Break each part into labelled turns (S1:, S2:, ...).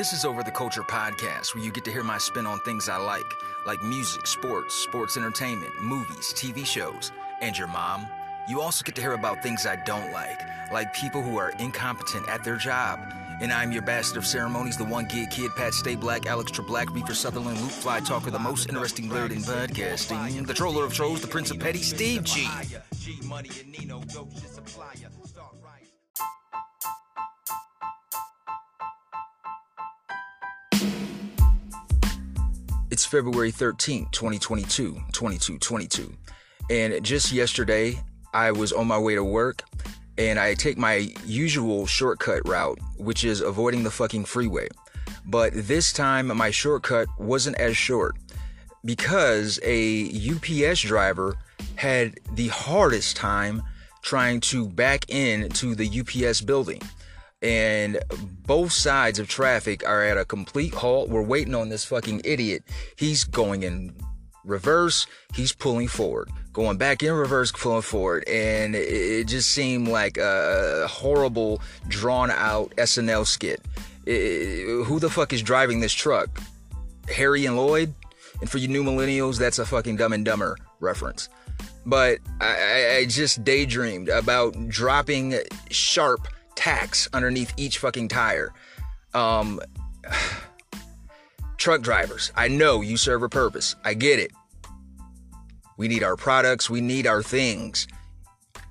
S1: This is Over the Culture podcast, where you get to hear my spin on things I like, like music, sports, sports entertainment, movies, TV shows, and your mom. You also get to hear about things I don't like, like people who are incompetent at their job. And I'm your bastard of ceremonies, the one gig kid, Pat Stay Black, Alex Treblack, Reefer Sutherland, Luke Fly Talker, the most interesting blurred in podcasting, the troller of trolls, the prince of petty, Steve G. February 13th, 2022, 2222. And just yesterday, I was on my way to work and I take my usual shortcut route, which is avoiding the fucking freeway. But this time, my shortcut wasn't as short because a UPS driver had the hardest time trying to back into the UPS building and both sides of traffic are at a complete halt. We're waiting on this fucking idiot. He's going in reverse, he's pulling forward, going back in reverse, pulling forward, and it just seemed like a horrible, drawn out SNL skit. It, who the fuck is driving this truck? Harry and Lloyd? And for you new millennials, that's a fucking Dumb and Dumber reference. But I, I just daydreamed about dropping sharp tacks underneath each fucking tire. Um, truck drivers, I know you serve a purpose. I get it. We need our products, we need our things.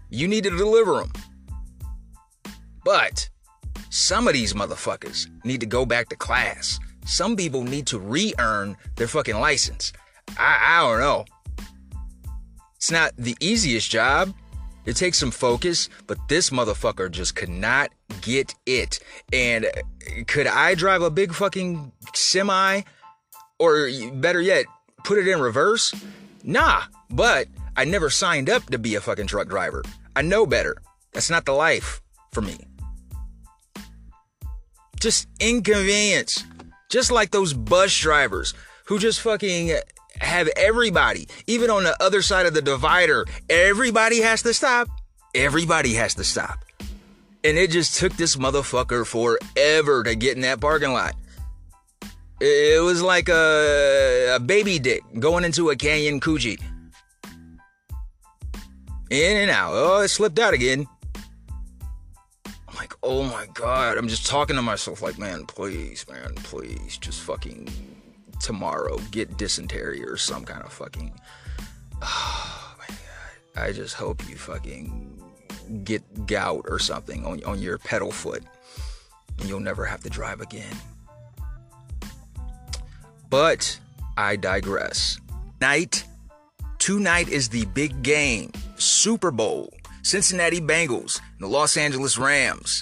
S1: You need to deliver them. But some of these motherfuckers need to go back to class. Some people need to re earn their fucking license. I, I don't know. It's not the easiest job. It takes some focus, but this motherfucker just could not get it. And could I drive a big fucking semi? Or better yet, put it in reverse? Nah, but I never signed up to be a fucking truck driver. I know better. That's not the life for me. Just inconvenience. Just like those bus drivers who just fucking have everybody, even on the other side of the divider, everybody has to stop. Everybody has to stop. And it just took this motherfucker forever to get in that parking lot. It was like a, a baby dick going into a canyon Coogi. In and out. Oh, it slipped out again. I'm like, oh my God. I'm just talking to myself like, man, please, man, please, just fucking tomorrow get dysentery or some kind of fucking. Oh my god! I just hope you fucking get gout or something on on your pedal foot, and you'll never have to drive again. But I digress. Night tonight is the big game, Super Bowl. Cincinnati Bengals, and the Los Angeles Rams.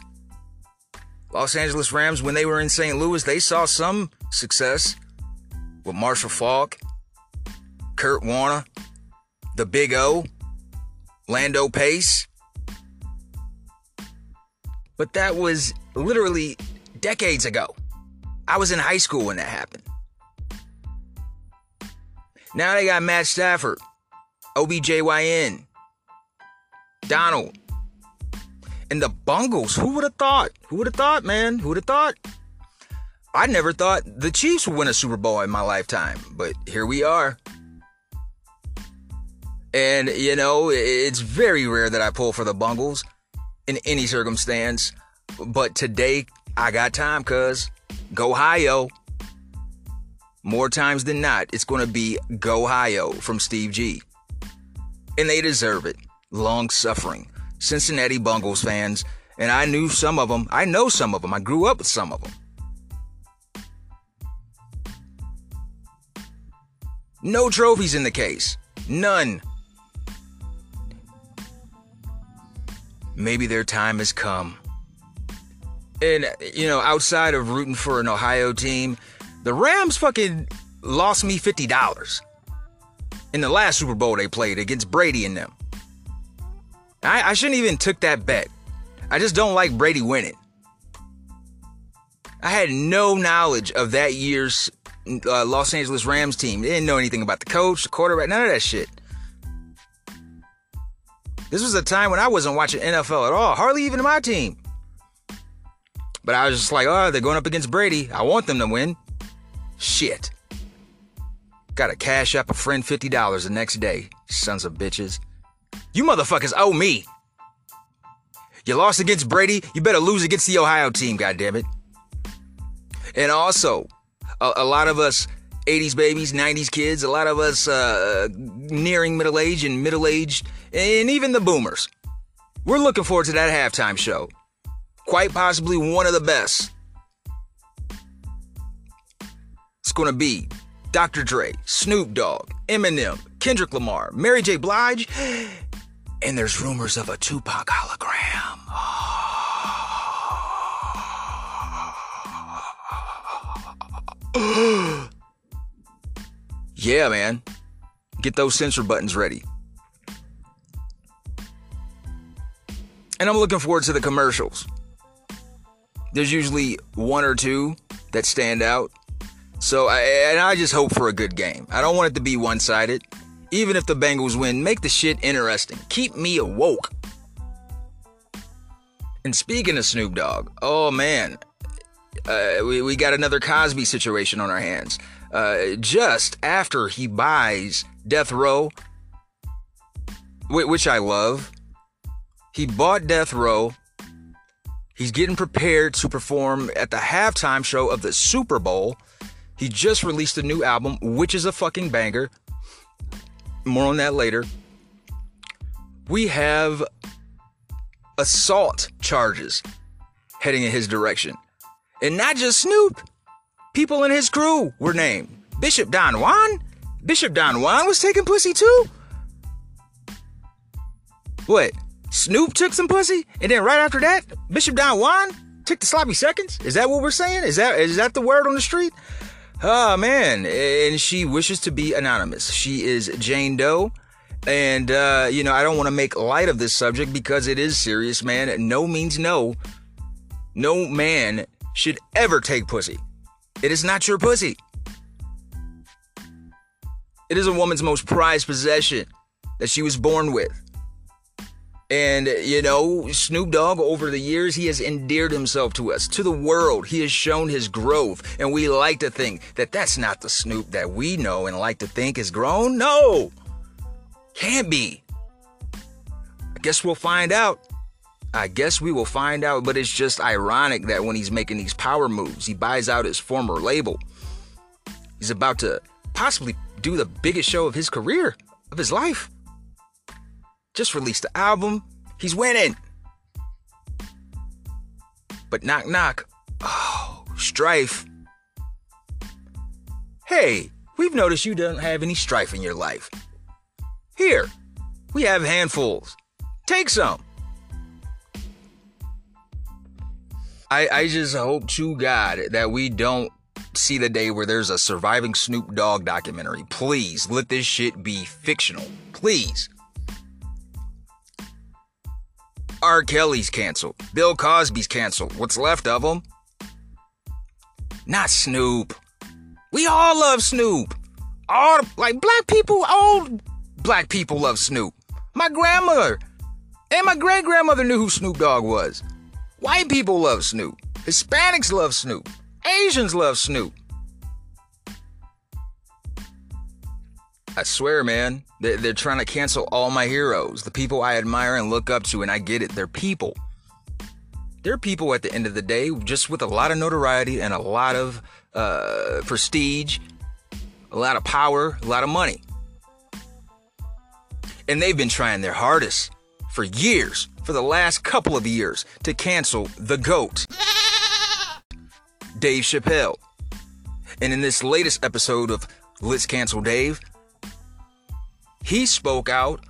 S1: Los Angeles Rams, when they were in St. Louis, they saw some success with Marshall Faulk, Kurt Warner, the Big O, Lando Pace. But that was literally decades ago. I was in high school when that happened. Now they got Matt Stafford, OBJYN, Donald, and the Bungles. Who would have thought? Who would have thought, man? Who would have thought? I never thought the Chiefs would win a Super Bowl in my lifetime, but here we are. And, you know, it's very rare that I pull for the Bungles in any circumstance. But today, I got time, cuz. Go Ohio. More times than not, it's going to be Go Ohio from Steve G. And they deserve it. Long suffering. Cincinnati Bungles fans. And I knew some of them. I know some of them. I grew up with some of them. No trophies in the case. None. Maybe their time has come. And, you know, outside of rooting for an Ohio team, the Rams fucking lost me $50 in the last Super Bowl they played against Brady and them. I, I shouldn't even took that bet. I just don't like Brady winning. I had no knowledge of that year's uh, Los Angeles Rams team. They didn't know anything about the coach, the quarterback, none of that shit. This was a time when I wasn't watching NFL at all, hardly even my team. But I was just like, oh, they're going up against Brady. I want them to win. Shit. Got to cash up a friend $50 the next day. Sons of bitches. You motherfuckers owe me. You lost against Brady, you better lose against the Ohio team, goddammit. And also, a, a lot of us 80s babies, 90s kids, a lot of us uh, nearing middle age and middle aged, and even the boomers. We're looking forward to that halftime show. Quite possibly one of the best. It's going to be Dr. Dre, Snoop Dogg, Eminem, Kendrick Lamar, Mary J. Blige, and there's rumors of a Tupac hologram. yeah, man. Get those censor buttons ready. And I'm looking forward to the commercials. There's usually one or two that stand out. So, I, and I just hope for a good game. I don't want it to be one sided. Even if the Bengals win, make the shit interesting. Keep me awoke. And speaking of Snoop Dogg, oh man, uh, we, we got another Cosby situation on our hands. Uh, just after he buys Death Row, which I love, he bought Death Row. He's getting prepared to perform at the halftime show of the Super Bowl. He just released a new album, which is a fucking banger. More on that later. We have assault charges heading in his direction. And not just Snoop. People in his crew were named. Bishop Don Juan? Bishop Don Juan was taking pussy too? What? Snoop took some pussy? And then right after that, Bishop Don Juan took the sloppy seconds? Is that what we're saying? Is that is that the word on the street? Oh man, and she wishes to be anonymous. She is Jane Doe. And uh, you know, I don't want to make light of this subject because it is serious, man. No means no. No man should ever take pussy. It is not your pussy. It is a woman's most prized possession that she was born with. And, you know, Snoop Dogg, over the years, he has endeared himself to us, to the world. He has shown his growth. And we like to think that that's not the Snoop that we know and like to think is grown. No, can't be. I guess we'll find out. I guess we will find out, but it's just ironic that when he's making these power moves, he buys out his former label. He's about to possibly do the biggest show of his career, of his life just released the album. He's winning. But knock knock. Oh, strife. Hey, we've noticed you don't have any strife in your life. Here, we have handfuls. Take some. I, I just hope to God that we don't see the day where there's a surviving Snoop Dogg documentary. Please let this shit be fictional. Please. R. Kelly's canceled. Bill Cosby's canceled. What's left of them? Not Snoop. We all love Snoop. All like black people, old black people love Snoop. My grandmother and my great grandmother knew who Snoop Dogg was. White people love Snoop. Hispanics love Snoop. Asians love Snoop. I swear, man, they're, trying to cancel all my heroes, the people I admire and look up to, and I get it. They're people. They're people at the end of the day, just with a lot of notoriety and a lot of uh, prestige, a lot of power, a lot of money. And they've been trying their hardest for years, for the last couple of years, to cancel the GOAT, Dave Chappelle. And in this latest episode of Let's Cancel Dave, he spoke out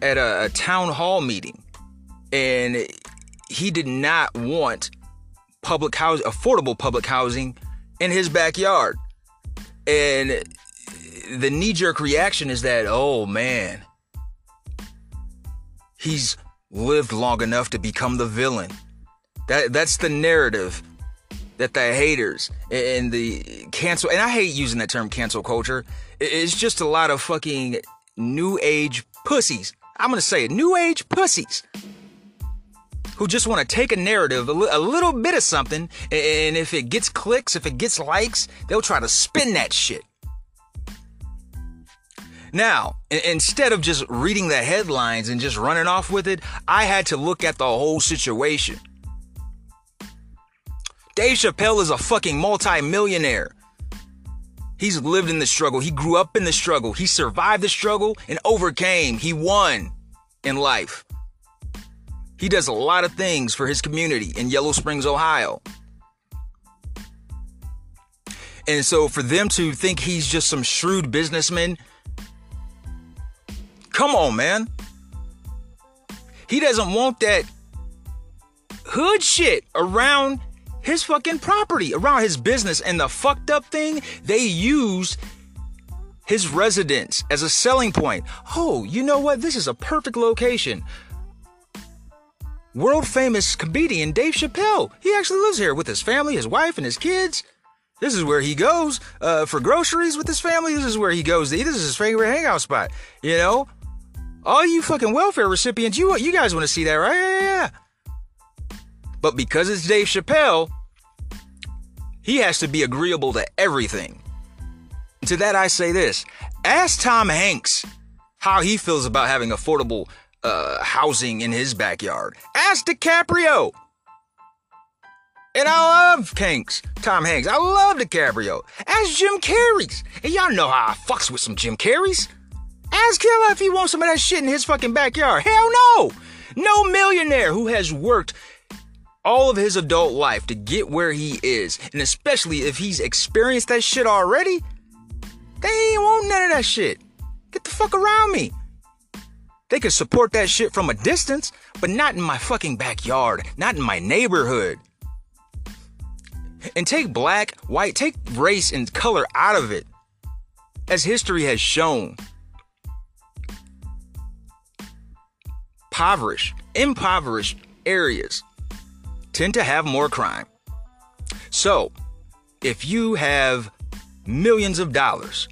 S1: at a, a town hall meeting and he did not want public house affordable public housing in his backyard and the knee-jerk reaction is that oh man he's lived long enough to become the villain that that's the narrative that the haters and the cancel and I hate using that term cancel culture. It's just a lot of fucking new age pussies. I'm gonna say it, new age pussies. who just want to take a narrative, a, li- a little bit of something, and if it gets clicks, if it gets likes, they'll try to spin that shit. Now, instead of just reading the headlines and just running off with it, I had to look at the whole situation. Dave Chappelle is a fucking multi-millionaire. He's lived in the struggle. He grew up in the struggle. He survived the struggle and overcame. He won in life. He does a lot of things for his community in Yellow Springs, Ohio. And so for them to think he's just some shrewd businessman, come on, man. He doesn't want that hood shit around his fucking property, around his business. And the fucked up thing, they used his residence as a selling point. Oh, you know what? This is a perfect location. World famous comedian Dave Chappelle. He actually lives here with his family, his wife, and his kids. This is where he goes uh, for groceries with his family. This is where he goes to eat. This is his favorite hangout spot. You know, all you fucking welfare recipients, you you guys want to see that, right? Yeah, yeah, yeah. But because it's Dave Chappelle, he has to be agreeable to everything. To that I say this: Ask Tom Hanks how he feels about having affordable uh, housing in his backyard. Ask DiCaprio. And I love Hanks, Tom Hanks. I love DiCaprio. Ask Jim Carrey's. And y'all know how I fucks with some Jim Carrey's. Ask him if he wants some of that shit in his fucking backyard. Hell no! No millionaire who has worked all of his adult life to get where he is, and especially if he's experienced that shit already, they ain't want none of that shit. Get the fuck around me. They could support that shit from a distance, but not in my fucking backyard, not in my neighborhood. And take black, white, take race and color out of it. As history has shown, impoverished, impoverished areas tend to have more crime. So, if you have millions of dollars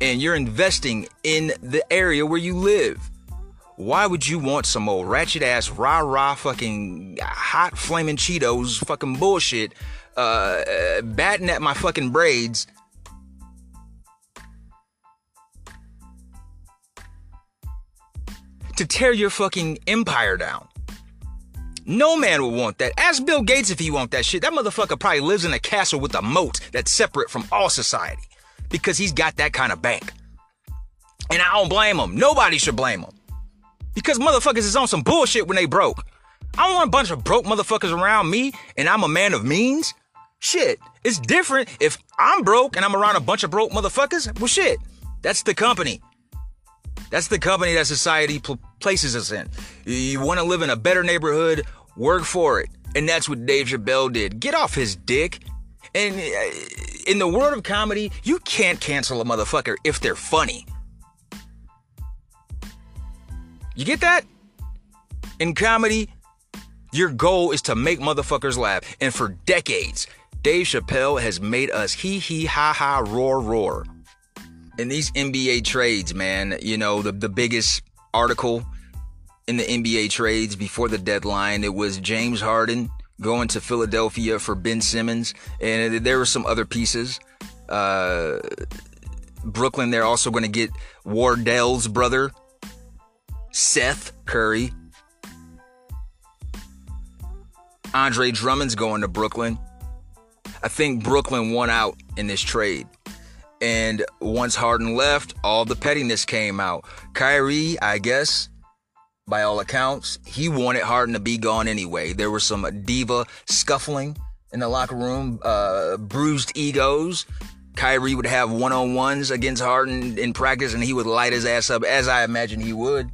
S1: and you're investing in the area where you live, why would you want some old ratchet ass rah rah fucking hot flaming Cheetos fucking bullshit uh, batting at my fucking braids to tear your fucking empire down. No man would want that. Ask Bill Gates if he want that shit. That motherfucker probably lives in a castle with a moat that's separate from all society because he's got that kind of bank. And I don't blame him. Nobody should blame him. Because motherfuckers is on some bullshit when they broke. I don't want a bunch of broke motherfuckers around me and I'm a man of means. Shit, it's different if I'm broke and I'm around a bunch of broke motherfuckers. Well, shit, that's the company. That's the company that society pl- places us in. You want to live in a better neighborhood, work for it. And that's what Dave Chappelle did. Get off his dick. And uh, in the world of comedy, you can't cancel a motherfucker if they're funny. You get that? In comedy, your goal is to make motherfuckers laugh. And for decades, Dave Chappelle has made us hee hee ha ha roar roar in these NBA trades, man, you know, the, the biggest article in the NBA trades before the deadline, it was James Harden going to Philadelphia for Ben Simmons, and there were some other pieces. Uh, Brooklyn, they're also going to get Wardell's brother, Seth Curry. Andre Drummond's going to Brooklyn. I think Brooklyn won out in this trade. And once Harden left, all the pettiness came out. Kyrie, I guess, by all accounts, he wanted Harden to be gone anyway. There was some diva scuffling in the locker room, uh, bruised egos. Kyrie would have one on ones against Harden in practice and he would light his ass up, as I imagine he would.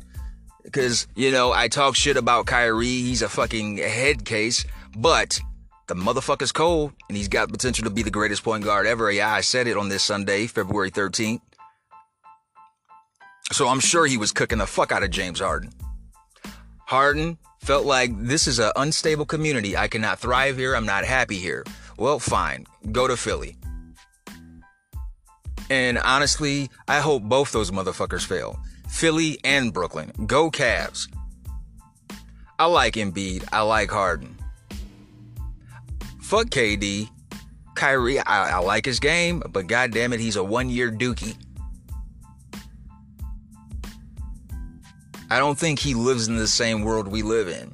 S1: Because, you know, I talk shit about Kyrie. He's a fucking head case. But the motherfucker's cold, and he's got potential to be the greatest point guard ever. Yeah, I said it on this Sunday, February 13th. So I'm sure he was cooking the fuck out of James Harden. Harden felt like this is an unstable community. I cannot thrive here. I'm not happy here. Well, fine. Go to Philly. And honestly, I hope both those motherfuckers fail. Philly and Brooklyn. Go Cavs. I like Embiid. I like Harden. Fuck KD. Kyrie, I, I like his game, but goddamn it, he's a one year dookie. I don't think he lives in the same world we live in.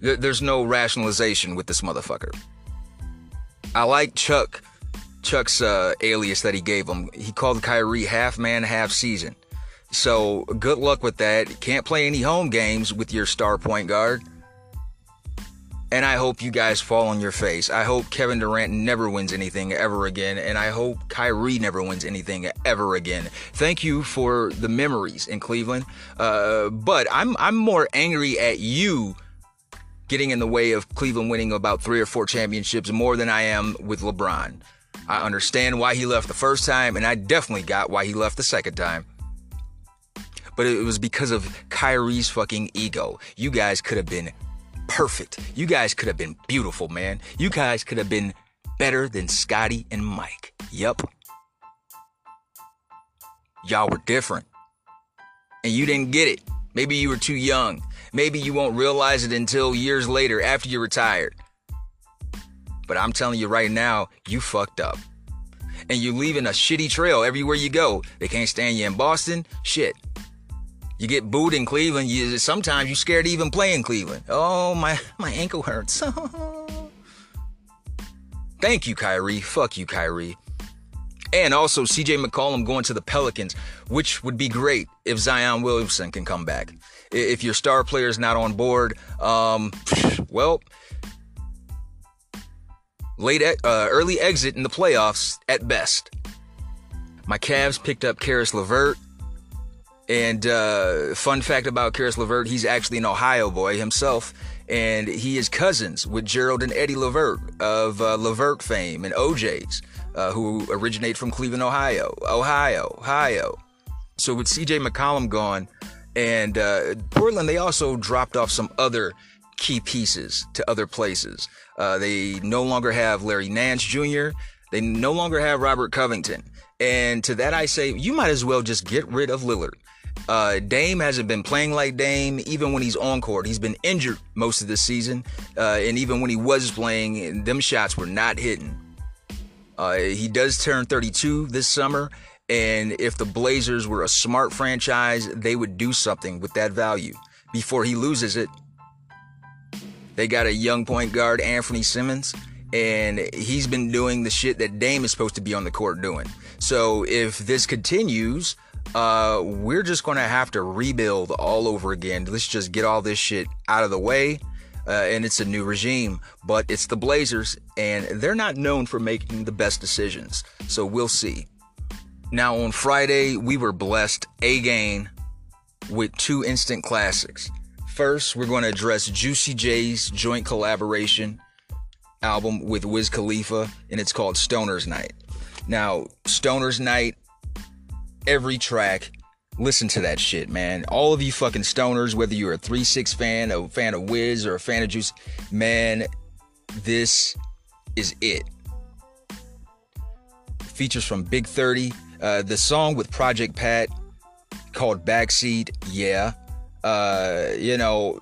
S1: There's no rationalization with this motherfucker. I like Chuck, Chuck's uh, alias that he gave him. He called Kyrie half man, half season. So good luck with that. Can't play any home games with your star point guard. And I hope you guys fall on your face. I hope Kevin Durant never wins anything ever again. And I hope Kyrie never wins anything ever again. Thank you for the memories in Cleveland. Uh, but I'm I'm more angry at you getting in the way of Cleveland winning about three or four championships more than I am with LeBron. I understand why he left the first time, and I definitely got why he left the second time. But it was because of Kyrie's fucking ego. You guys could have been perfect. You guys could have been beautiful, man. You guys could have been better than Scotty and Mike. Yep. Y'all were different. And you didn't get it. Maybe you were too young. Maybe you won't realize it until years later after you're retired. But I'm telling you right now, you fucked up. And you're leaving a shitty trail everywhere you go. They can't stand you in Boston. Shit. You get booed in Cleveland. You sometimes you're scared to even play in Cleveland. Oh my my ankle hurts. Thank you, Kyrie. Fuck you, Kyrie. And also CJ McCollum going to the Pelicans, which would be great if Zion Williamson can come back. If your star player is not on board, um, well, late uh, early exit in the playoffs at best. My Cavs picked up Caris LeVert. And uh, fun fact about Caris LeVert, he's actually an Ohio boy himself, and he is cousins with Gerald and Eddie LeVert of uh, LeVert fame and O'Jays, uh, who originate from Cleveland, Ohio. Ohio, Ohio. So with CJ McCollum gone, and uh, Portland, they also dropped off some other key pieces to other places. Uh, they no longer have Larry Nance Jr., they no longer have Robert Covington. And to that, I say, you might as well just get rid of Lillard. Uh, Dame hasn't been playing like Dame even when he's on court. He's been injured most of the season, uh, and even when he was playing, them shots were not hitting. Uh, he does turn 32 this summer, and if the Blazers were a smart franchise, they would do something with that value before he loses it. They got a young point guard, Anfernee Simons, and he's been doing the shit that Dame is supposed to be on the court doing. So if this continues, uh, we're just going to have to rebuild all over again. Let's just get all this shit out of the way. Uh, and it's a new regime, but it's the Blazers, and they're not known for making the best decisions. So we'll see. Now, on Friday, we were blessed again with two instant classics. First, we're going to address Juicy J's joint collaboration album with Wiz Khalifa, and it's called Stoner's Night. Now, Stoner's Night every track. Listen to that shit, man. All of you fucking stoners, whether you're a 3 6 fan, a fan of Wiz, or a fan of Juice, man, this is it. Features from Big 30. Uh, the song with Project Pat called Backseat, yeah. Uh, you know,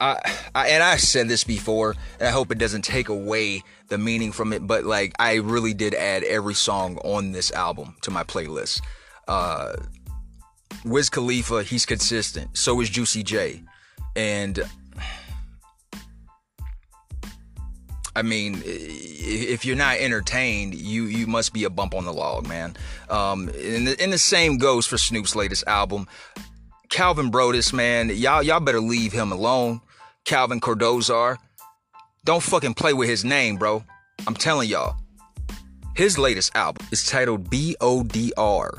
S1: I, I, and I said this before, and I hope it doesn't take away the meaning from it, but like I really did add every song on this album to my playlist. Uh, Wiz Khalifa, he's consistent. So is Juicy J, and I mean, if you're not entertained, you you must be a bump on the log, man. Um, and, the, and the same goes for Snoop's latest album. Calvin Broadus, man, y'all y'all better leave him alone. Calvin Cordozar. Don't fucking play with his name, bro. I'm telling y'all. His latest album is titled BODR,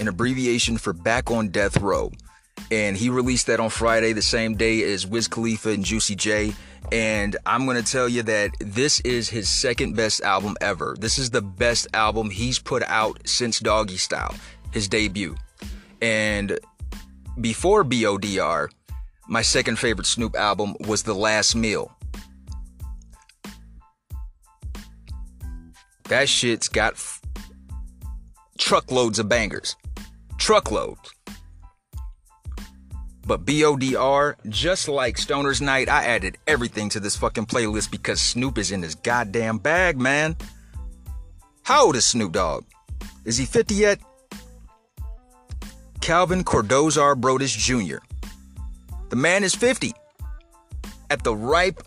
S1: an abbreviation for Back on Death Row. And he released that on Friday, the same day as Wiz Khalifa and Juicy J. And I'm going to tell you that this is his second best album ever. This is the best album he's put out since Doggy Style, his debut. And before BODR, my second favorite Snoop album was The Last Meal. That shit's got f- truckloads of bangers. Truckloads. But BODR, just like Stoner's Night, I added everything to this fucking playlist because Snoop is in his goddamn bag, man. How old is Snoop Dogg? Is he 50 yet? Calvin Cordozar Broadus Jr. The man is 50. At the ripe,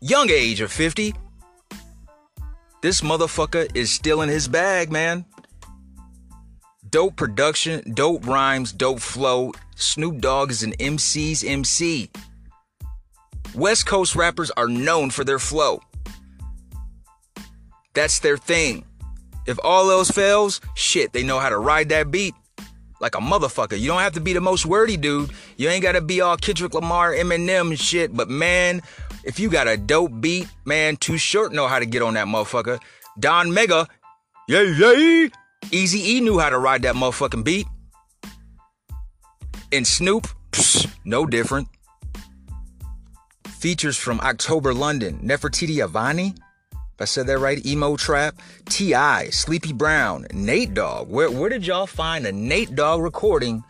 S1: young age of 50, this motherfucker is still in his bag, man. Dope production, dope rhymes, dope flow. Snoop Dogg is an MC's MC. West Coast rappers are known for their flow. That's their thing. If all else fails, shit, they know how to ride that beat like a motherfucker. You don't have to be the most wordy dude. You ain't gotta be all Kendrick Lamar, Eminem shit. But man, if you got a dope beat, man, Too Short know how to get on that motherfucker. Don Mega, yay yay. Easy E knew how to ride that motherfucking beat. And Snoop, psh, no different. Features from October London, Nefertiti Avani, I said that right, Emo Trap, T.I., Sleepy Brown, Nate Dogg. Where, where did y'all find a Nate Dogg recording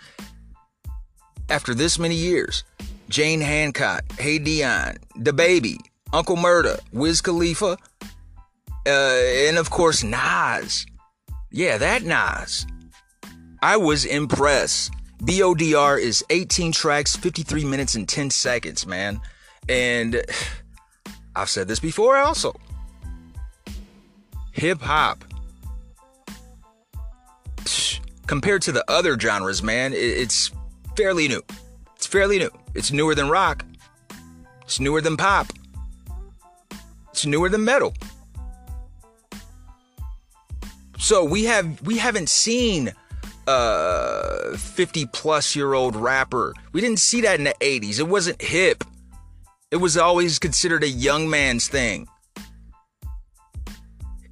S1: after this many years? Jane Handcock, Hey Dion, The Baby, Uncle Murda, Wiz Khalifa, uh, and of course Nas. Yeah, that Nas. I was impressed. BODR is 18 tracks, 53 minutes, and 10 seconds, man. And I've said this before also hip hop compared to the other genres, man, it's fairly new. It's fairly new. It's newer than rock. It's newer than pop. It's newer than metal. So we have we haven't seen a 50 plus year old rapper. We didn't see that in the 80s. It wasn't hip. It was always considered a young man's thing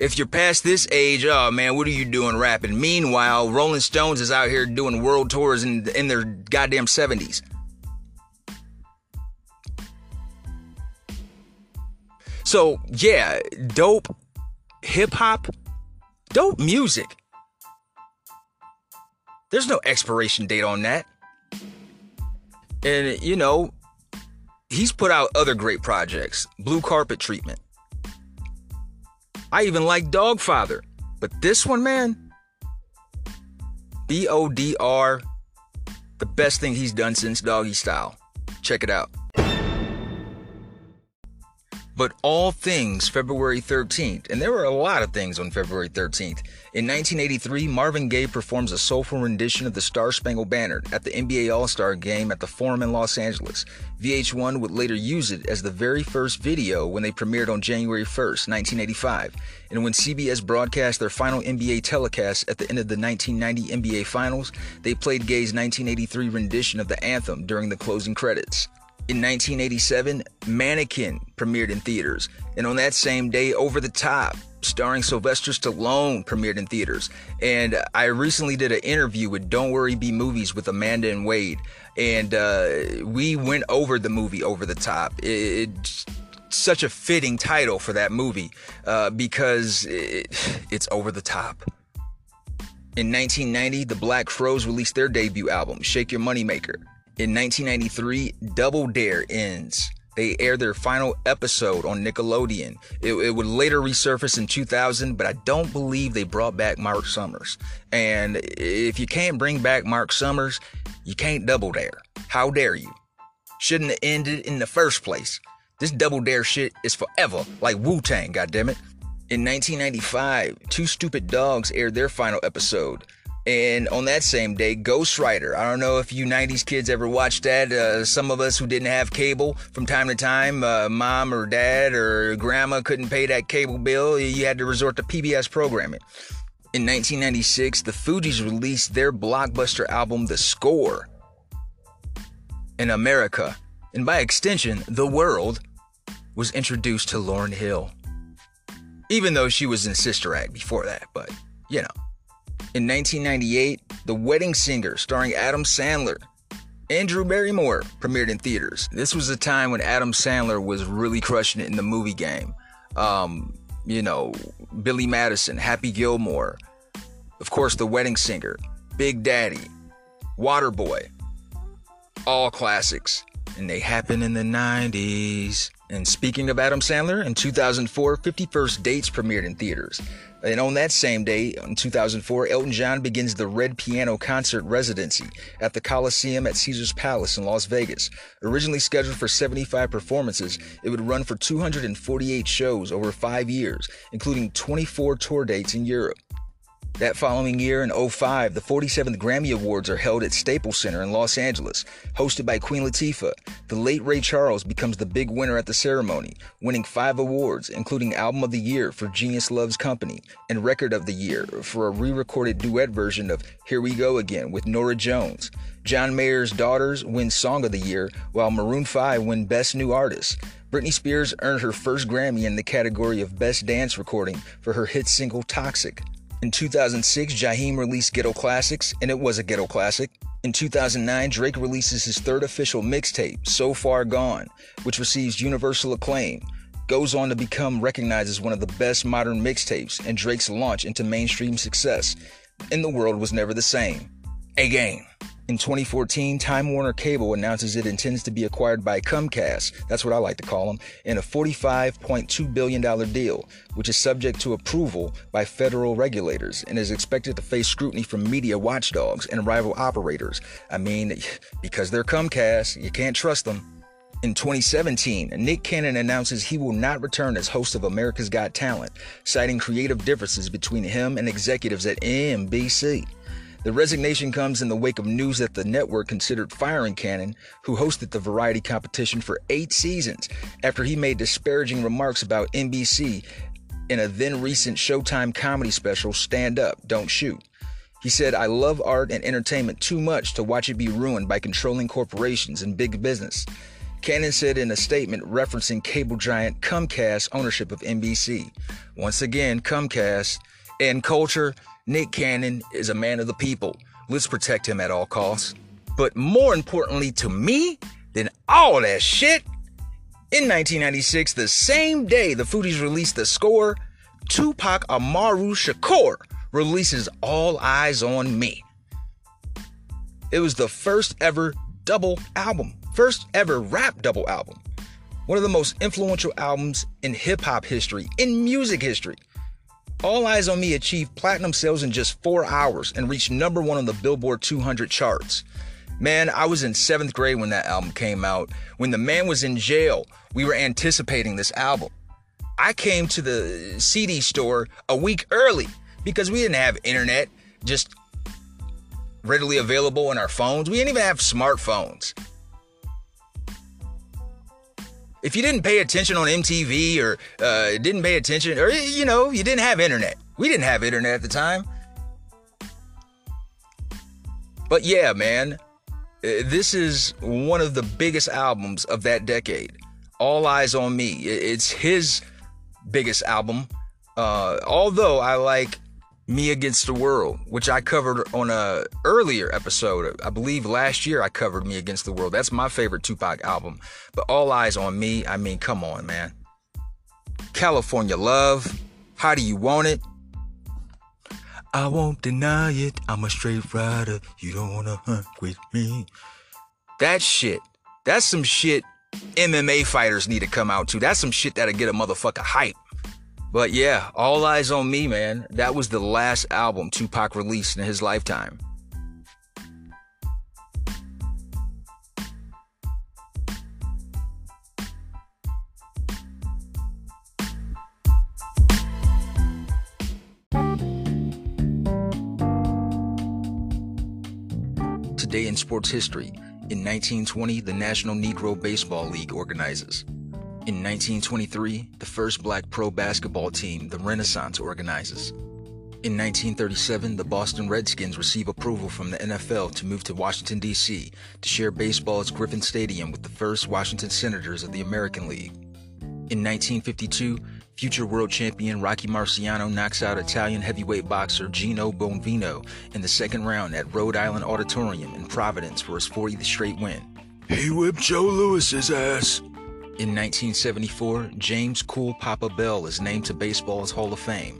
S1: if you're past this age, oh man, what are you doing rapping? Meanwhile, Rolling Stones is out here doing world tours in, in their goddamn 70s. So, yeah, dope hip hop, dope music. There's no expiration date on that. And, you know, he's put out other great projects Blue Carpet Treatment. I even like Dogfather. But this one, man, B O D R, the best thing he's done since Doggy Style. Check it out. But all things February 13th, and there were a lot of things on February 13th. In 1983, Marvin Gaye performs a soulful rendition of the Star Spangled Banner at the NBA All Star game at the Forum in Los Angeles. VH1 would later use it as the very first video when they premiered on January 1st, 1985. And when CBS broadcast their final NBA telecast at the end of the 1990 NBA Finals, they played Gaye's 1983 rendition of the anthem during the closing credits. In 1987, Mannequin premiered in theaters, and on that same day, Over the Top starring Sylvester Stallone, premiered in theaters. And I recently did an interview with Don't Worry Be Movies with Amanda and Wade, and uh, we went over the movie Over the Top. It, it's such a fitting title for that movie uh, because it, it's over the top. In 1990, the Black Crowes released their debut album, Shake Your Moneymaker. In 1993, Double Dare ends. They air their final episode on Nickelodeon. It, it, would later resurface in 2000, but I don't believe they brought back Mark Summers. And if you can't bring back Mark Summers, you can't double dare. How dare you? Shouldn't have ended in the first place. This double dare shit is forever, like Wu Tang, goddammit. In 1995, Two Stupid Dogs aired their final episode. And on that same day, Ghost Rider. I don't know if you 90s kids ever watched that. Uh, some of us who didn't have cable from time to time, uh, mom or dad or grandma couldn't pay that cable bill. You had to resort to PBS programming. In 1996, the Fugees released their blockbuster album, The Score. In America, and by extension, the world, was introduced to Lauryn Hill. Even though she was in Sister Act before that, but you know. In 1998, The Wedding Singer, starring Adam Sandler and Drew Barrymore, premiered in theaters. This was a time when Adam Sandler was really crushing it in the movie game. Um, you know, Billy Madison, Happy Gilmore, of course, The Wedding Singer, Big Daddy, Waterboy. all classics. And they happen in the 90s. And speaking of Adam Sandler, in 2004, 50 First Dates premiered in theaters. And on that same day, in 2004, Elton John begins the Red Piano Concert residency at the Coliseum at Caesars Palace in Las Vegas. Originally scheduled for 75 performances, it would run for 248 shows over five years, including 24 tour dates in Europe. That following year, in 05, the 47th Grammy Awards are held at Staples Center in Los Angeles, hosted by Queen Latifah. The late Ray Charles becomes the big winner at the ceremony, winning five awards, including Album of the Year for Genius Loves Company and Record of the Year for a re recorded duet version of Here We Go Again with Norah Jones. John Mayer's Daughters win Song of the Year, while Maroon 5 win Best New Artist. Britney Spears earned her first Grammy in the category of Best Dance Recording for her hit single Toxic. In 2006, Jaheim released Ghetto Classics, and it was a ghetto classic. In 2009, Drake releases his third official mixtape, So Far Gone, which receives universal acclaim. Goes on to become recognized as one of the best modern mixtapes, and Drake's launch into mainstream success in the world was never the same. A game. In 2014, Time Warner Cable announces it intends to be acquired by Comcast, that's what I like to call them, in a $45.2 billion deal, which is subject to approval by federal regulators and is expected to face scrutiny from media watchdogs and rival operators. I mean, because they're Comcast, you can't trust them. In 2017, Nick Cannon announces he will not return as host of America's Got Talent, citing creative differences between him and executives at NBC. The resignation comes in the wake of news that the network considered firing Cannon, who hosted the variety competition for eight seasons, after he made disparaging remarks about NBC in a then recent Showtime comedy special, Stand Up, Don't Shoot. He said, I love art and entertainment too much to watch it be ruined by controlling corporations and big business. Cannon said in a statement referencing cable giant Comcast ownership of NBC. Once again, Comcast and culture Nick Cannon is a man of the people. Let's protect him at all costs. But more importantly to me than all that shit, in 1996, the same day the Fugees released the score, Tupac Amaru Shakur releases All Eyez on Me. It was the first ever double album, first ever rap double album. One of the most influential albums in hip hop history, in music history. All Eyez on Me achieved platinum sales in just four hours and reached number one on the Billboard 200 charts. Man, I was in seventh grade when that album came out. When the man was in jail, we were anticipating this album. I came to the CD store a week early because we didn't have internet just readily available on our phones. We didn't even have smartphones if you didn't pay attention on MTV or uh, didn't pay attention, or you know, you didn't have internet. We didn't have internet at the time. But yeah, man, uh, this is one of the biggest albums of that decade. All Eyez on Me. It's his biggest album. Uh, although I like me Against the World, which I covered on a earlier episode. I believe last year I covered Me Against the World. That's my favorite Tupac album. But All Eyez on Me, I mean, come on, man. California Love, How Do You Want It? I won't deny it. I'm a straight rider. You don't wanna hunt with me. That shit. That's some shit MMA fighters need to come out to. That's some shit that'll get a motherfucker hype. But yeah, All Eyez on Me, man. That was the last album Tupac released in his lifetime. Today in sports history, in 1920, the National Negro Baseball League organizes. In 1923, the first black pro basketball team, the Renaissance, organizes. In 1937, the Boston Redskins receive approval from the NFL to move to Washington, D.C. to share baseball at Griffith Stadium with the first Washington Senators of the American League. In 1952, future world champion Rocky Marciano knocks out Italian heavyweight boxer Gino Buonvino in the second round at Rhode Island Auditorium in Providence for his 40th straight win. He whipped Joe Louis's ass. In 1974, James Cool Papa Bell is named to baseball's Hall of Fame.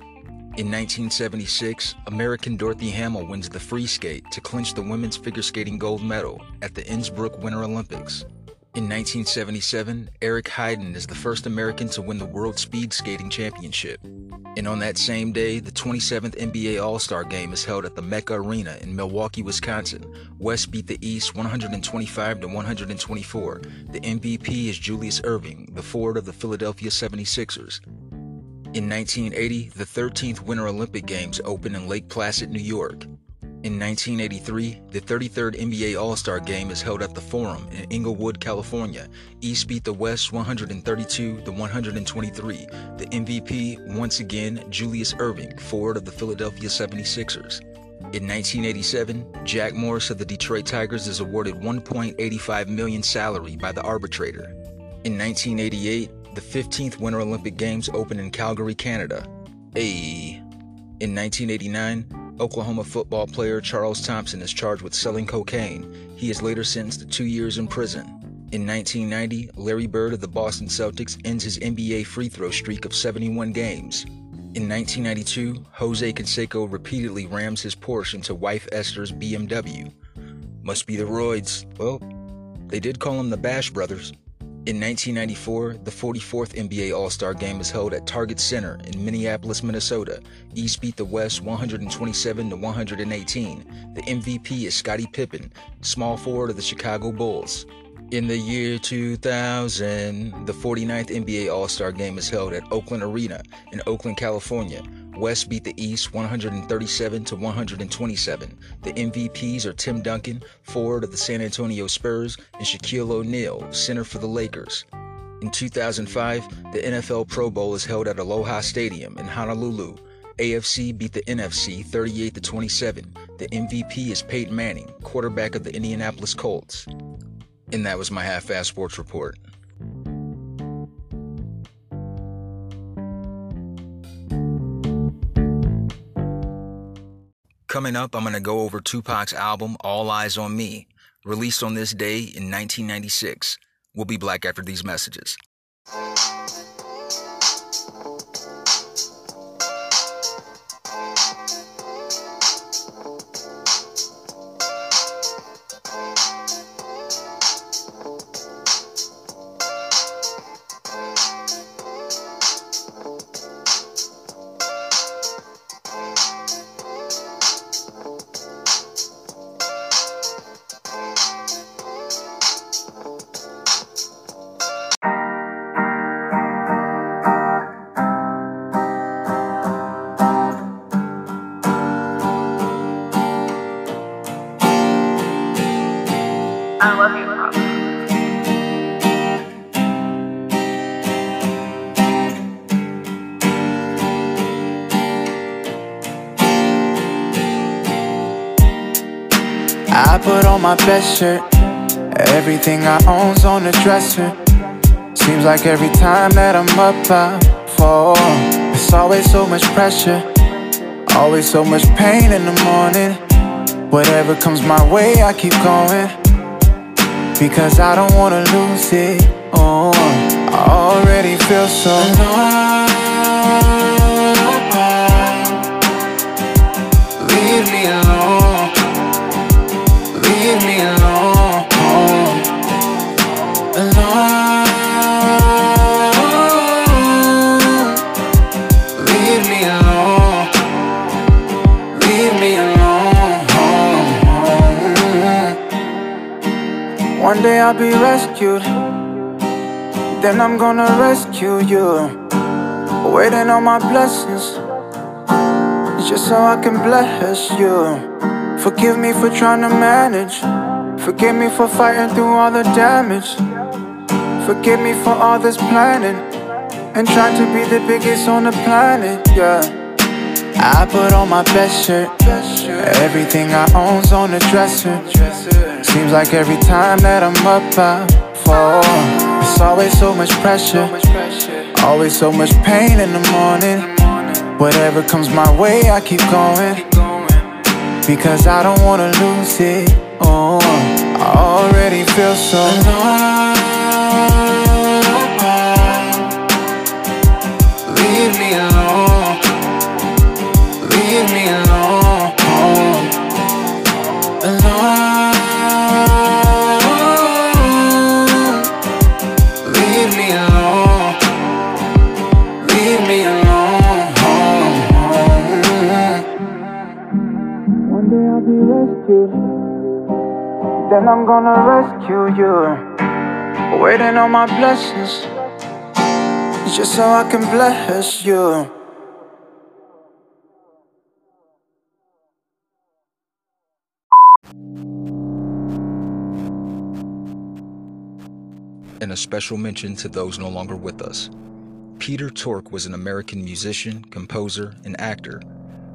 S1: In 1976, American Dorothy Hamill wins the free skate to clinch the women's figure skating gold medal at the Innsbruck Winter Olympics. In 1977, Eric Heiden is the first American to win the World Speed Skating Championship. And on that same day, the 27th NBA All Star Game is held at the Mecca Arena in Milwaukee, Wisconsin. West beat the East 125 to 124. The MVP is Julius Erving, the forward of the Philadelphia 76ers. In 1980, the 13th Winter Olympic Games opened in Lake Placid, New York. In 1983, the 33rd NBA All Star Game is held at the Forum in Inglewood, California. East beat the West 132 to 123. The MVP, once again, Julius Erving, forward of the Philadelphia 76ers. In 1987, Jack Morris of the Detroit Tigers is awarded 1.85 million salary by the arbitrator. In 1988, the 15th Winter Olympic Games opened in Calgary, Canada. A. In 1989, Oklahoma football player Charles Thompson is charged with selling cocaine. He is later sentenced to two years in prison. In 1990, Larry Bird of the Boston Celtics ends his NBA free throw streak of 71 games. In 1992, Jose Canseco repeatedly rams his Porsche into wife Esther's BMW. Must be the roids. Well, they did call him the Bash Brothers. In 1994, the 44th NBA All Star Game is held at Target Center in Minneapolis, Minnesota. East beat the West 127 to 118. The MVP is Scottie Pippen, small forward of the Chicago Bulls. In the year 2000, the 49th NBA All Star Game is held at Oakland Arena in Oakland, California. West beat the East 137 to 127. The MVPs are Tim Duncan, forward of the San Antonio Spurs, and Shaquille O'Neal, center for the Lakers. In 2005, the NFL Pro Bowl is held at Aloha Stadium in Honolulu. AFC beat the NFC 38 to 27. The MVP is Peyton Manning, quarterback of the Indianapolis Colts. And that was my half-ass sports report. Coming up, I'm going to go over Tupac's album, All Eyez on Me, released on this day in 1996. We'll be black after these messages.
S2: My best shirt. Everything I own's on the dresser. Seems like every time that I'm up, I fall. It's always so much pressure. Always so much pain in the morning. Whatever comes my way, I keep going. Because I don't wanna lose it. Oh, I already feel so alone. Leave me alone. I'll be rescued. Then I'm gonna rescue you. Waiting on my blessings. Just so I can bless you. Forgive me for trying to manage. Forgive me for fighting through all the damage. Forgive me for all this planning. And trying to be the biggest on the planet, yeah. I put on my best shirt. Everything I own's on the dresser. Seems like every time that I'm up, I fall. It's always so much pressure. Always so much pain in the morning. Whatever comes my way, I keep going. Because I don't wanna lose it. Oh, I already feel so alone. Then I'm gonna rescue you. Waiting on my blessings. Just so I can bless you.
S1: and a special mention to those no longer with us. Peter Tork was an American musician, composer, and actor.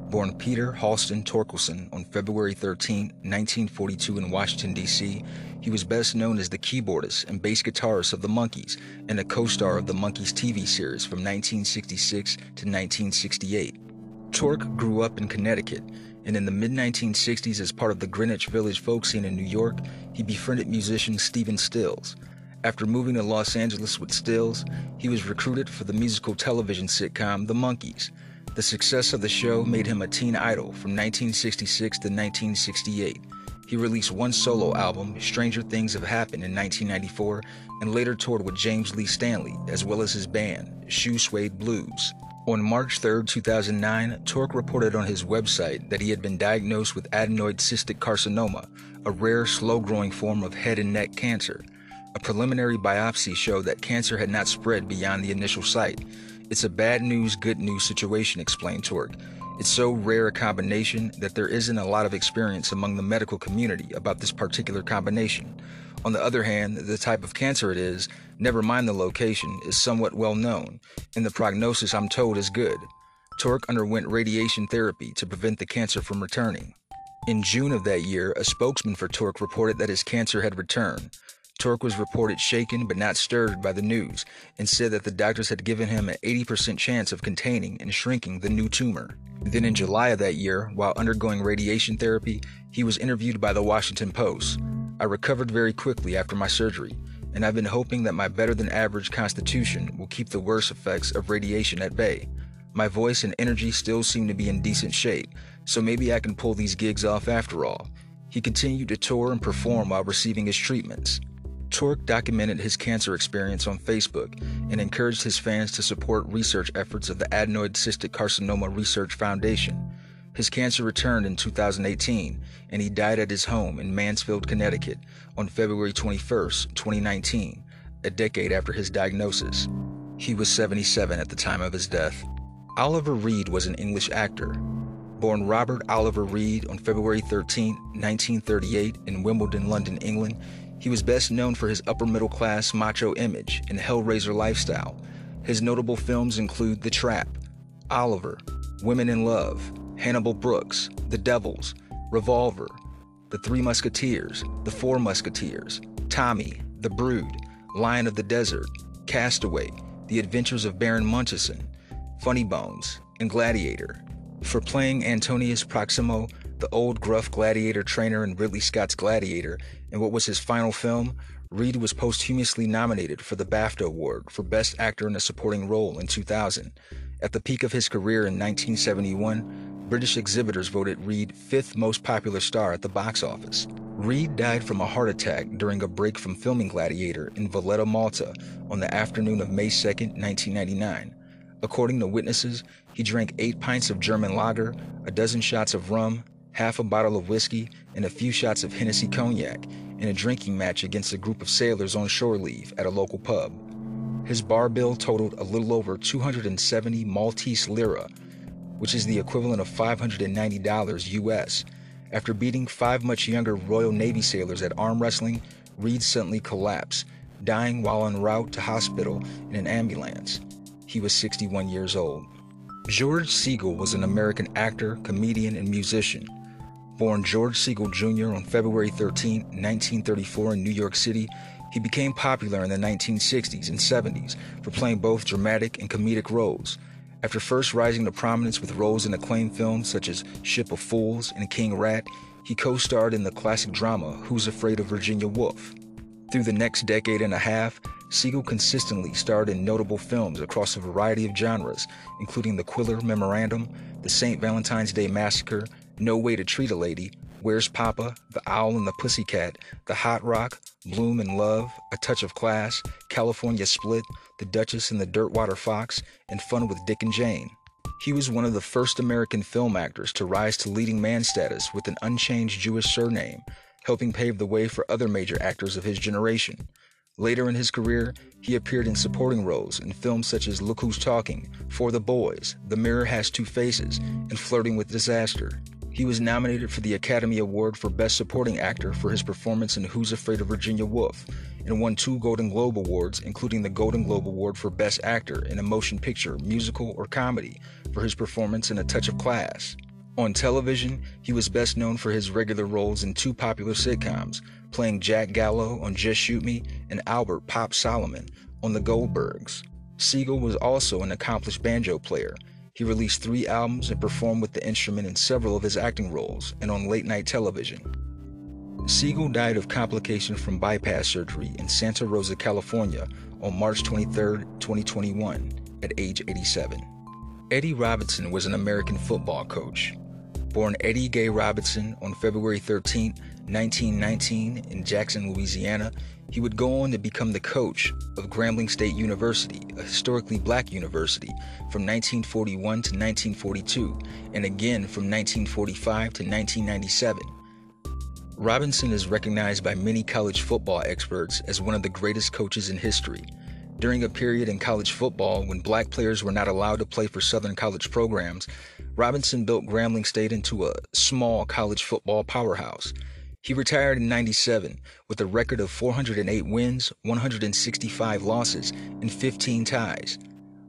S1: Born Peter Halsten Thorkelson on February 13, 1942, in Washington, D.C., he was best known as the keyboardist and bass guitarist of the Monkees and a co star of the Monkees TV series from 1966 to 1968. Tork grew up in Connecticut, and in the mid 1960s, as part of the Greenwich Village folk scene in New York, he befriended musician Stephen Stills. After moving to Los Angeles with Stills, he was recruited for the musical television sitcom The Monkees. The success of the show made him a teen idol from 1966 to 1968. He released one solo album, Stranger Things Have Happened, in 1994, and later toured with James Lee Stanley, as well as his band, Shoe Suede Blues. On March 3, 2009, Tork reported on his website that he had been diagnosed with adenoid cystic carcinoma, a rare, slow growing form of head and neck cancer. A preliminary biopsy showed that cancer had not spread beyond the initial site. It's a bad news, good news situation, explained Tork. It's so rare a combination that there isn't a lot of experience among the medical community about this particular combination. On the other hand, the type of cancer it is, never mind the location, is somewhat well known, and the prognosis, I'm told, is good. Tork underwent radiation therapy to prevent the cancer from returning. In June of that year, a spokesman for Tork reported that his cancer had returned. Tork was reported shaken but not stirred by the news and said that the doctors had given him an 80% chance of containing and shrinking the new tumor. Then in July of that year, while undergoing radiation therapy, he was interviewed by the Washington Post. I recovered very quickly after my surgery, and I've been hoping that my better than average constitution will keep the worst effects of radiation at bay. My voice and energy still seem to be in decent shape, so maybe I can pull these gigs off after all. He continued to tour and perform while receiving his treatments. Tork documented his cancer experience on Facebook and encouraged his fans to support research efforts of the Adenoid Cystic Carcinoma Research Foundation. His cancer returned in 2018, and he died at his home in Mansfield, Connecticut on February 21, 2019, a decade after his diagnosis. He was 77 at the time of his death. Oliver Reed was an English actor. Born Robert Oliver Reed on February 13, 1938, in Wimbledon, London, England, he was best known for his upper middle class macho image and Hellraiser lifestyle. His notable films include The Trap, Oliver, Women in Love, Hannibal Brooks, The Devils, Revolver, The Three Musketeers, The Four Musketeers, Tommy, The Brood, Lion of the Desert, Castaway, The Adventures of Baron Munchausen, Funny Bones, and Gladiator. For playing Antonius Proximo, the old gruff gladiator trainer in Ridley Scott's Gladiator, and what was his final film, Reed was posthumously nominated for the BAFTA Award for Best Actor in a Supporting Role in 2000. At the peak of his career in 1971, British exhibitors voted Reed fifth most popular star at the box office. Reed died from a heart attack during a break from filming Gladiator in Valletta, Malta on the afternoon of May 2, 1999. According to witnesses, he drank eight pints of German lager, a dozen shots of rum, half a bottle of whiskey, and a few shots of Hennessy cognac in a drinking match against a group of sailors on shore leave at a local pub. His bar bill totaled a little over 270 Maltese lira, which is the equivalent of $590 US. After beating five much younger Royal Navy sailors at arm wrestling, Reed suddenly collapsed, dying while en route to hospital in an ambulance. He was 61 years old. George Segal was an American actor, comedian, and musician. Born George Segal Jr. on February 13, 1934, in New York City, he became popular in the 1960s and 70s for playing both dramatic and comedic roles. After first rising to prominence with roles in acclaimed films such as Ship of Fools and King Rat, he co starred in the classic drama Who's Afraid of Virginia Woolf. Through the next decade and a half, Segal consistently starred in notable films across a variety of genres, including The Quiller Memorandum, The St. Valentine's Day Massacre, no Way to Treat a Lady, Where's Papa, The Owl and the Pussycat, The Hot Rock, Blume in Love, A Touch of Class, California Split, The Duchess and the Dirtwater Fox, and Fun with Dick and Jane. He was one of the first American film actors to rise to leading man status with an unchanged Jewish surname, helping pave the way for other major actors of his generation. Later in his career, he appeared in supporting roles in films such as Look Who's Talking, For the Boys, The Mirror Has Two Faces, and Flirting with Disaster. He was nominated for the Academy Award for Best Supporting Actor for his performance in Who's Afraid of Virginia Woolf, and won two Golden Globe Awards, including the Golden Globe Award for Best Actor in a Motion Picture, Musical, or Comedy for his performance in A Touch of Class. On television, he was best known for his regular roles in two popular sitcoms, playing Jack Gallo on Just Shoot Me and Albert Pop Solomon on The Goldbergs. Segal was also an accomplished banjo player. He released three albums and performed with the instrument in several of his acting roles and on late night television. Segal died of complications from bypass surgery in Santa Rosa, California on March 23, 2021, at age 87. Eddie Robinson was an American football coach. Born Eddie Gay Robinson on February 13, 1919, in Jackson, Louisiana, he would go on to become the coach of Grambling State University, a historically black university, from 1941 to 1942, and again from 1945 to 1997. Robinson is recognized by many college football experts as one of the greatest coaches in history. During a period in college football when black players were not allowed to play for Southern college programs, Robinson built Grambling State into a small college football powerhouse. He retired in 97 with a record of 408 wins, 165 losses, and 15 ties.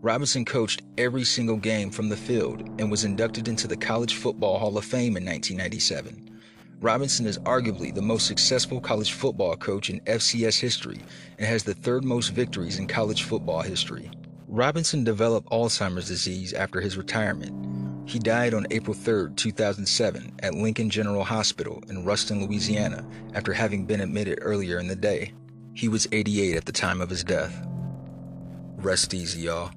S1: Robinson coached every single game from the field and was inducted into the College Football Hall of Fame in 1997. Robinson is arguably the most successful college football coach in FCS history and has the third most victories in college football history. Robinson developed Alzheimer's disease after his retirement. He died on April 3, 2007, at Lincoln General Hospital in Ruston, Louisiana, after having been admitted earlier in the day. He was 88 at the time of his death. Rest easy, y'all.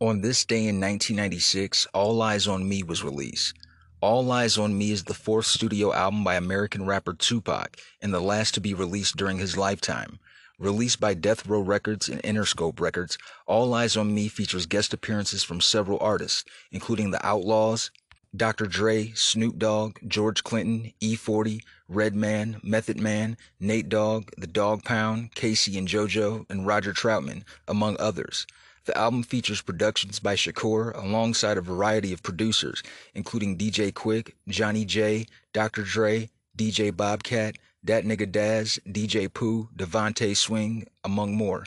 S1: On this day in 1996, All Eyez on Me was released. All Eyez on Me is the fourth studio album by American rapper Tupac and the last to be released during his lifetime. Released by Death Row Records and Interscope Records, All Eyez on Me features guest appearances from several artists, including The Outlaws, Dr. Dre, Snoop Dogg, George Clinton, E40, Redman, Method Man, Nate Dogg, The Dog Pound, K-Ci and JoJo, and Roger Troutman, among others. The album features productions by Shakur alongside a variety of producers, including DJ Quik, Johnny J, Dr. Dre, DJ Bobcat, Dat Nigga Daz, DJ Pooh, DeVante Swing, among more.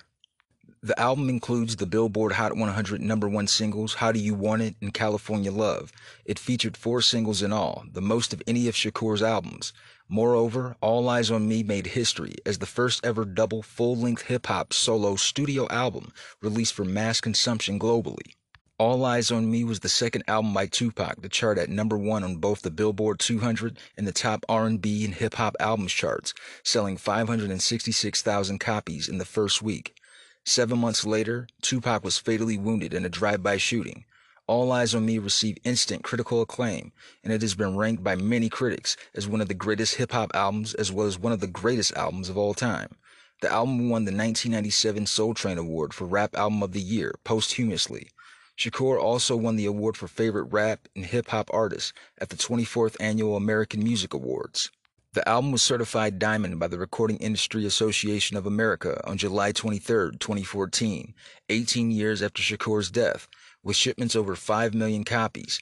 S1: The album includes the Billboard Hot 100 number one singles How Do You Want It and California Love. It featured four singles in all, the most of any of Shakur's albums. Moreover, All Eyez on Me made history as the first ever double full length hip hop solo studio album released for mass consumption globally. All Eyez on Me was the second album by Tupac to chart at number 1 on both the Billboard 200 and the top R&B and hip hop albums charts, selling 566,000 copies in the first week. 7 months later, Tupac was fatally wounded in a drive-by shooting. All Eyez on Me received instant critical acclaim, and it has been ranked by many critics as one of the greatest hip hop albums as well as one of the greatest albums of all time. The album won the 1997 Soul Train Award for Rap Album of the Year posthumously. Shakur also won the award for Favorite Rap and Hip Hop Artist at the 24th Annual American Music Awards. The album was certified diamond by the Recording Industry Association of America on July 23, 2014, 18 years after Shakur's death, with shipments over 5 million copies.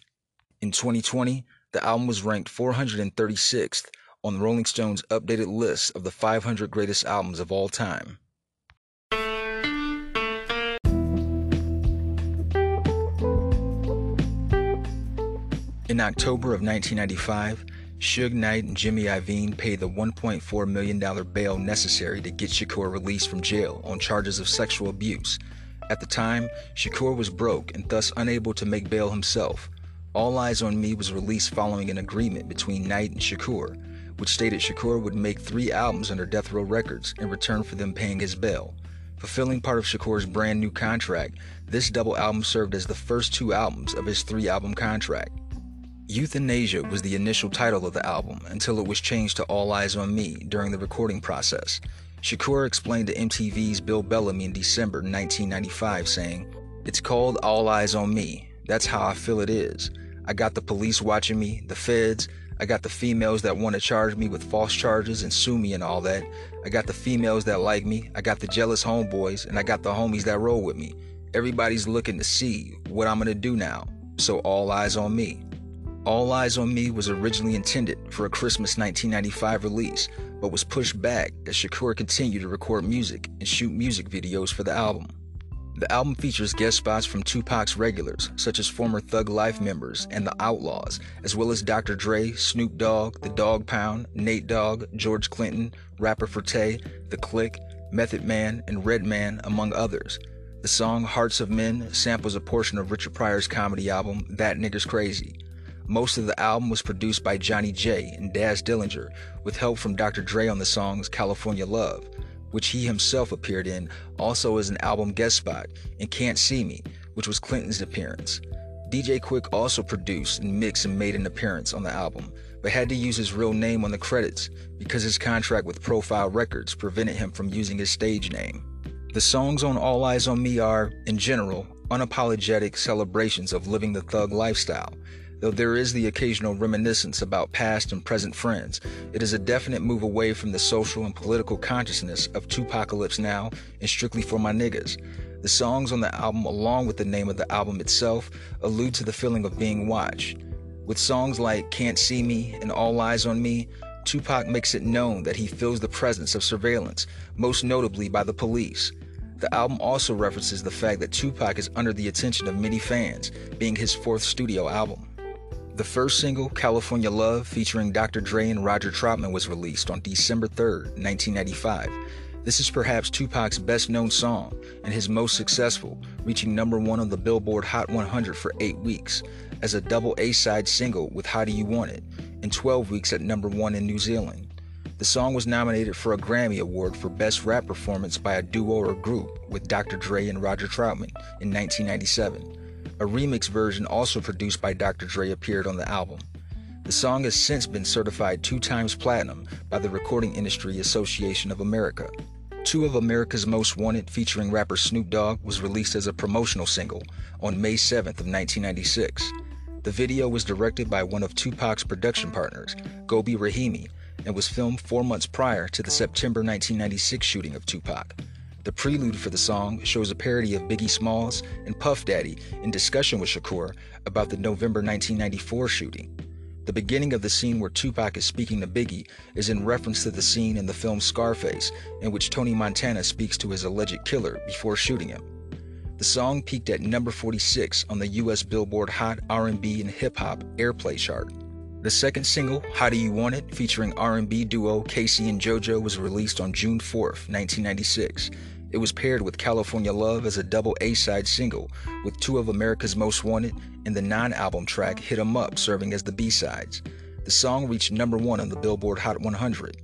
S1: In 2020, the album was ranked 436th on Rolling Stone's updated list of the 500 greatest albums of all time. In October of 1995, Suge Knight and Jimmy Iovine paid the $1.4 million bail necessary to get Shakur released from jail on charges of sexual abuse. At the time, Shakur was broke and thus unable to make bail himself. All Eyez on Me was released following an agreement between Knight and Shakur, which stated Shakur would make three albums under Death Row Records in return for them paying his bail. Fulfilling part of Shakur's brand new contract, this double album served as the first two albums of his three album contract. Euthanasia was the initial title of the album until it was changed to All Eyez on Me during the recording process. Shakur explained to MTV's Bill Bellamy in December 1995, saying, It's called All Eyez on Me. That's how I feel it is. I got the police watching me, the feds, I got the females that want to charge me with false charges and sue me and all that. I got the females that like me, I got the jealous homeboys, and I got the homies that roll with me. Everybody's looking to see what I'm gonna do now, so all eyes on me. All Eyez on Me was originally intended for a Christmas 1995 release, but was pushed back as Shakur continued to record music and shoot music videos for the album. The album features guest spots from Tupac's regulars, such as former Thug Life members and the Outlaws, as well as Dr. Dre, Snoop Dogg, The Dog Pound, Nate Dogg, George Clinton, Rappin' 4-Tay, The Click, Method Man, and Redman, among others. The song Hearts of Men samples a portion of Richard Pryor's comedy album That Nigga's Crazy. Most of the album was produced by Johnny J and Daz Dillinger, with help from Dr. Dre on the songs California Love, which he himself appeared in, also as an album guest spot, and Can't See Me, which was Clinton's appearance. DJ Quik also produced and mixed and made an appearance on the album, but had to use his real name on the credits because his contract with Profile Records prevented him from using his stage name. The songs on All Eyez on Me are, in general, unapologetic celebrations of living the thug lifestyle, Though there is the occasional reminiscence about past and present friends, it is a definite move away from the social and political consciousness of 2Pacalypse Now and Strictly for My Niggas. The songs on the album, along with the name of the album itself, allude to the feeling of being watched. With songs like Can't See Me and All Eyez on Me, Tupac makes it known that he feels the presence of surveillance, most notably by the police. The album also references the fact that Tupac is under the attention of many fans, being his fourth studio album. The first single, California Love, featuring Dr. Dre and Roger Troutman, was released on December 3, 1995. This is perhaps Tupac's best known song and his most successful, reaching number one on the Billboard Hot 100 for eight weeks, as a double A side single with How Do You Want It, and 12 weeks at number one in New Zealand. The song was nominated for a Grammy Award for Best Rap Performance by a Duo or Group with Dr. Dre and Roger Troutman in 1997. A remix version, also produced by Dr. Dre, appeared on the album. The song has since been certified two times platinum by the Recording Industry Association of America. Two of America's Most Wanted, featuring rapper Snoop Dogg, was released as a promotional single on May 7th of 1996. The video was directed by one of Tupac's production partners, Gobi Rahimi, and was filmed four months prior to the September 1996 shooting of Tupac. The prelude for the song shows a parody of Biggie Smalls and Puff Daddy in discussion with Shakur about the November 1994 shooting. The beginning of the scene where Tupac is speaking to Biggie is in reference to the scene in the film Scarface in which Tony Montana speaks to his alleged killer before shooting him. The song peaked at number 46 on the US Billboard Hot R&B and Hip Hop Airplay chart. The second single, How Do You Want It, featuring R&B duo K-Ci and JoJo was released on June 4, 1996 it was paired with California Love as a double A side single, with two of America's Most Wanted and the non album track Hit 'em Up serving as the B sides. The song reached number one on the Billboard Hot 100.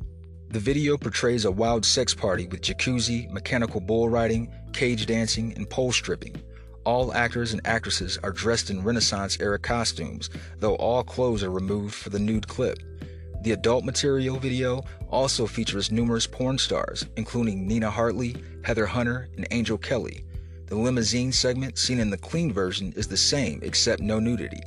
S1: The video portrays a wild sex party with jacuzzi, mechanical bull riding, cage dancing, and pole stripping. All actors and actresses are dressed in Renaissance era costumes, though all clothes are removed for the nude clip. The adult material video also features numerous porn stars, including Nina Hartley, Heather Hunter, and Angel Kelly. The limousine segment seen in the clean version is the same except no nudity.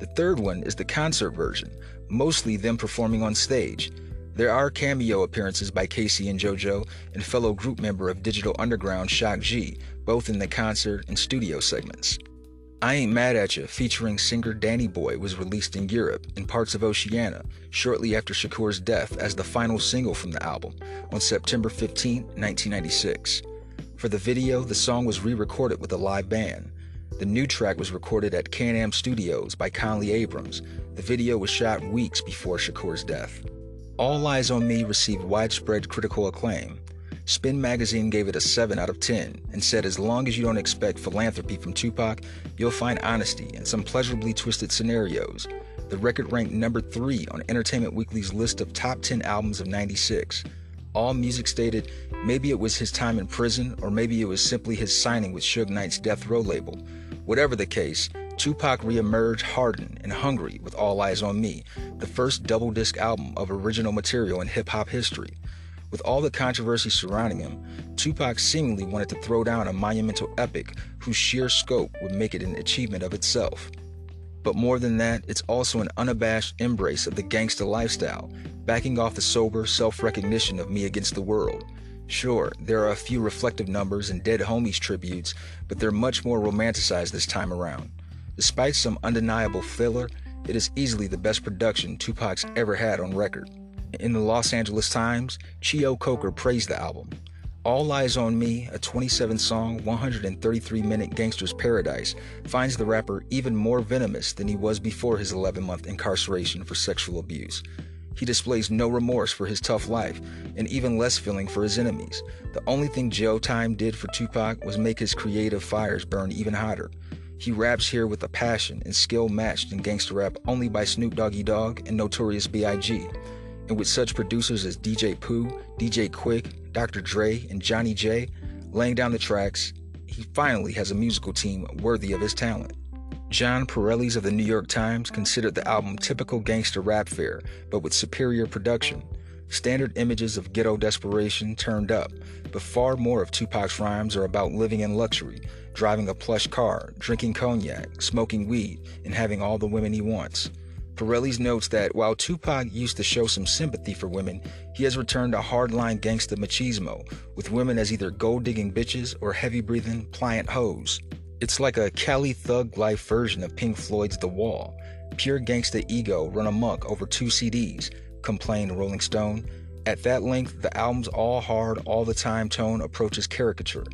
S1: The third one is the concert version, mostly them performing on stage. There are cameo appearances by K-Ci and JoJo and fellow group member of Digital Underground Shock G, both in the concert and studio segments. I Ain't Mad at Ya, featuring singer Danny Boy, was released in Europe and parts of Oceania shortly after Shakur's death as the final single from the album on September 15, 1996. For the video, the song was re recorded with a live band. The new track was recorded at Can Am Studios by Conley Abrams. The video was shot weeks before Shakur's death. All Eyez on Me received widespread critical acclaim. Spin Magazine gave it a 7 out of 10 and said as long as you don't expect philanthropy from Tupac, you'll find honesty and some pleasurably twisted scenarios. The record ranked number 3 on Entertainment Weekly's list of top 10 albums of 96. All Music stated maybe it was his time in prison, or maybe it was simply his signing with Suge Knight's Death Row label. Whatever the case, Tupac reemerged hardened and hungry with All Eyez on Me, the first double disc album of original material in hip hop history. With all the controversy surrounding him, Tupac seemingly wanted to throw down a monumental epic whose sheer scope would make it an achievement of itself. But more than that, it's also an unabashed embrace of the gangster lifestyle, backing off the sober self recognition of me against the world. Sure, there are a few reflective numbers and Dead Homies tributes, but they're much more romanticized this time around. Despite some undeniable filler, it is easily the best production Tupac's ever had on record. In the Los Angeles Times, Cheo Coker praised the album. All Eyez on Me, a 27 song, 133 minute gangster's paradise, finds the rapper even more venomous than he was before his 11 month incarceration for sexual abuse. He displays no remorse for his tough life and even less feeling for his enemies. The only thing jail time did for Tupac was make his creative fires burn even hotter. He raps here with a passion and skill matched in gangster rap only by Snoop Doggy Dogg and Notorious B.I.G. And with such producers as DJ Pooh, DJ Quik, Dr. Dre, and Johnny J laying down the tracks, he finally has a musical team worthy of his talent. John Pareles of the New York Times considered the album typical gangster rap fare, but with superior production. Standard images of ghetto desperation turned up, but far more of Tupac's rhymes are about living in luxury, driving a plush car, drinking cognac, smoking weed, and having all the women he wants. Pareles notes that while Tupac used to show some sympathy for women, he has returned to hardline gangsta machismo, with women as either gold digging bitches or heavy breathing, pliant hoes. It's like a Cali thug life version of Pink Floyd's The Wall. Pure gangsta ego run amok over two CDs, complained Rolling Stone. At that length, the album's all hard, all the time tone approaches caricature.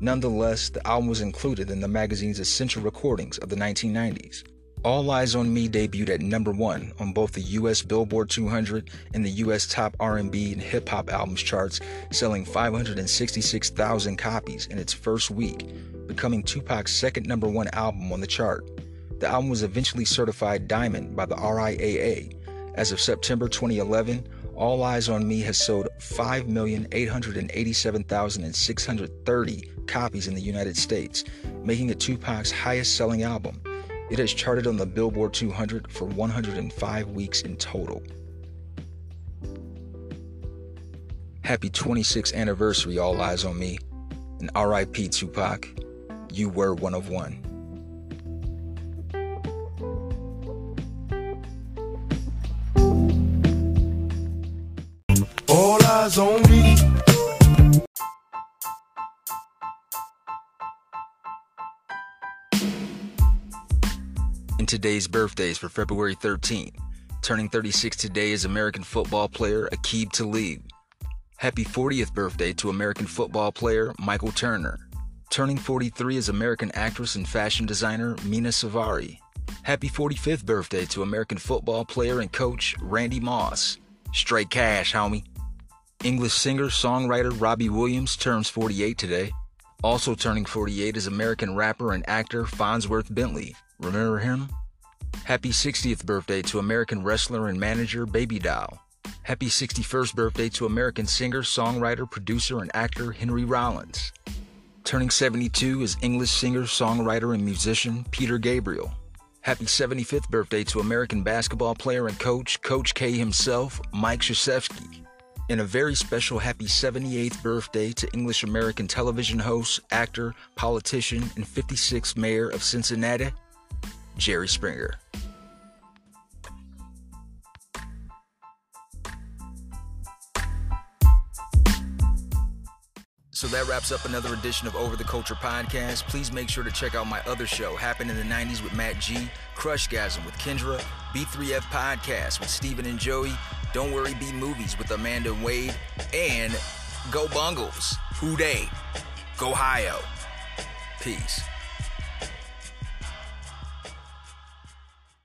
S1: Nonetheless, the album was included in the magazine's essential recordings of the 1990s. All Eyez on Me debuted at number 1 on both the US Billboard 200 and the US Top R&B and Hip Hop Albums charts, selling 566,000 copies in its first week, becoming Tupac's second number 1 album on the chart. The album was eventually certified diamond by the RIAA. As of September 2011, All Eyez on Me has sold 5,887,630 copies in the United States, making it Tupac's highest selling album. It has charted on the Billboard 200 for 105 weeks in total. Happy 26th anniversary, All Eyez on Me. And RIP Tupac, you were one of one.
S3: All eyes on me.
S1: Today's birthdays for February 13th, turning 36 today is American football player Aqib Talib. Happy 40th birthday to American football player Michael Turner. Turning 43 is American actress and fashion designer Mena Suvari. Happy 45th birthday to American football player and coach Randy Moss. Straight cash, homie. English singer songwriter Robbie Williams turns 48 today. Also turning 48 is American rapper and actor Fonzworth Bentley. Remember him? Happy 60th birthday to American wrestler and manager Baby Doll. Happy 61st birthday to American singer, songwriter, producer, and actor Henry Rollins. Turning 72 is English singer, songwriter, and musician Peter Gabriel. Happy 75th birthday to American basketball player and coach, Coach K himself, Mike Krzyzewski. And a very special happy 78th birthday to English American television host, actor, politician, and 56th mayor of Cincinnati, Jerry Springer. So that wraps up another edition of Over the Culture podcast. Please make sure to check out my other show, Happened in the 90s with Matt G, Crushgasm with Kendra, B3F Podcast with Stephen and Joey, Don't Worry Be Movies with Amanda and Wade, and Go Bungles, Who Dey, Go Hio. Peace.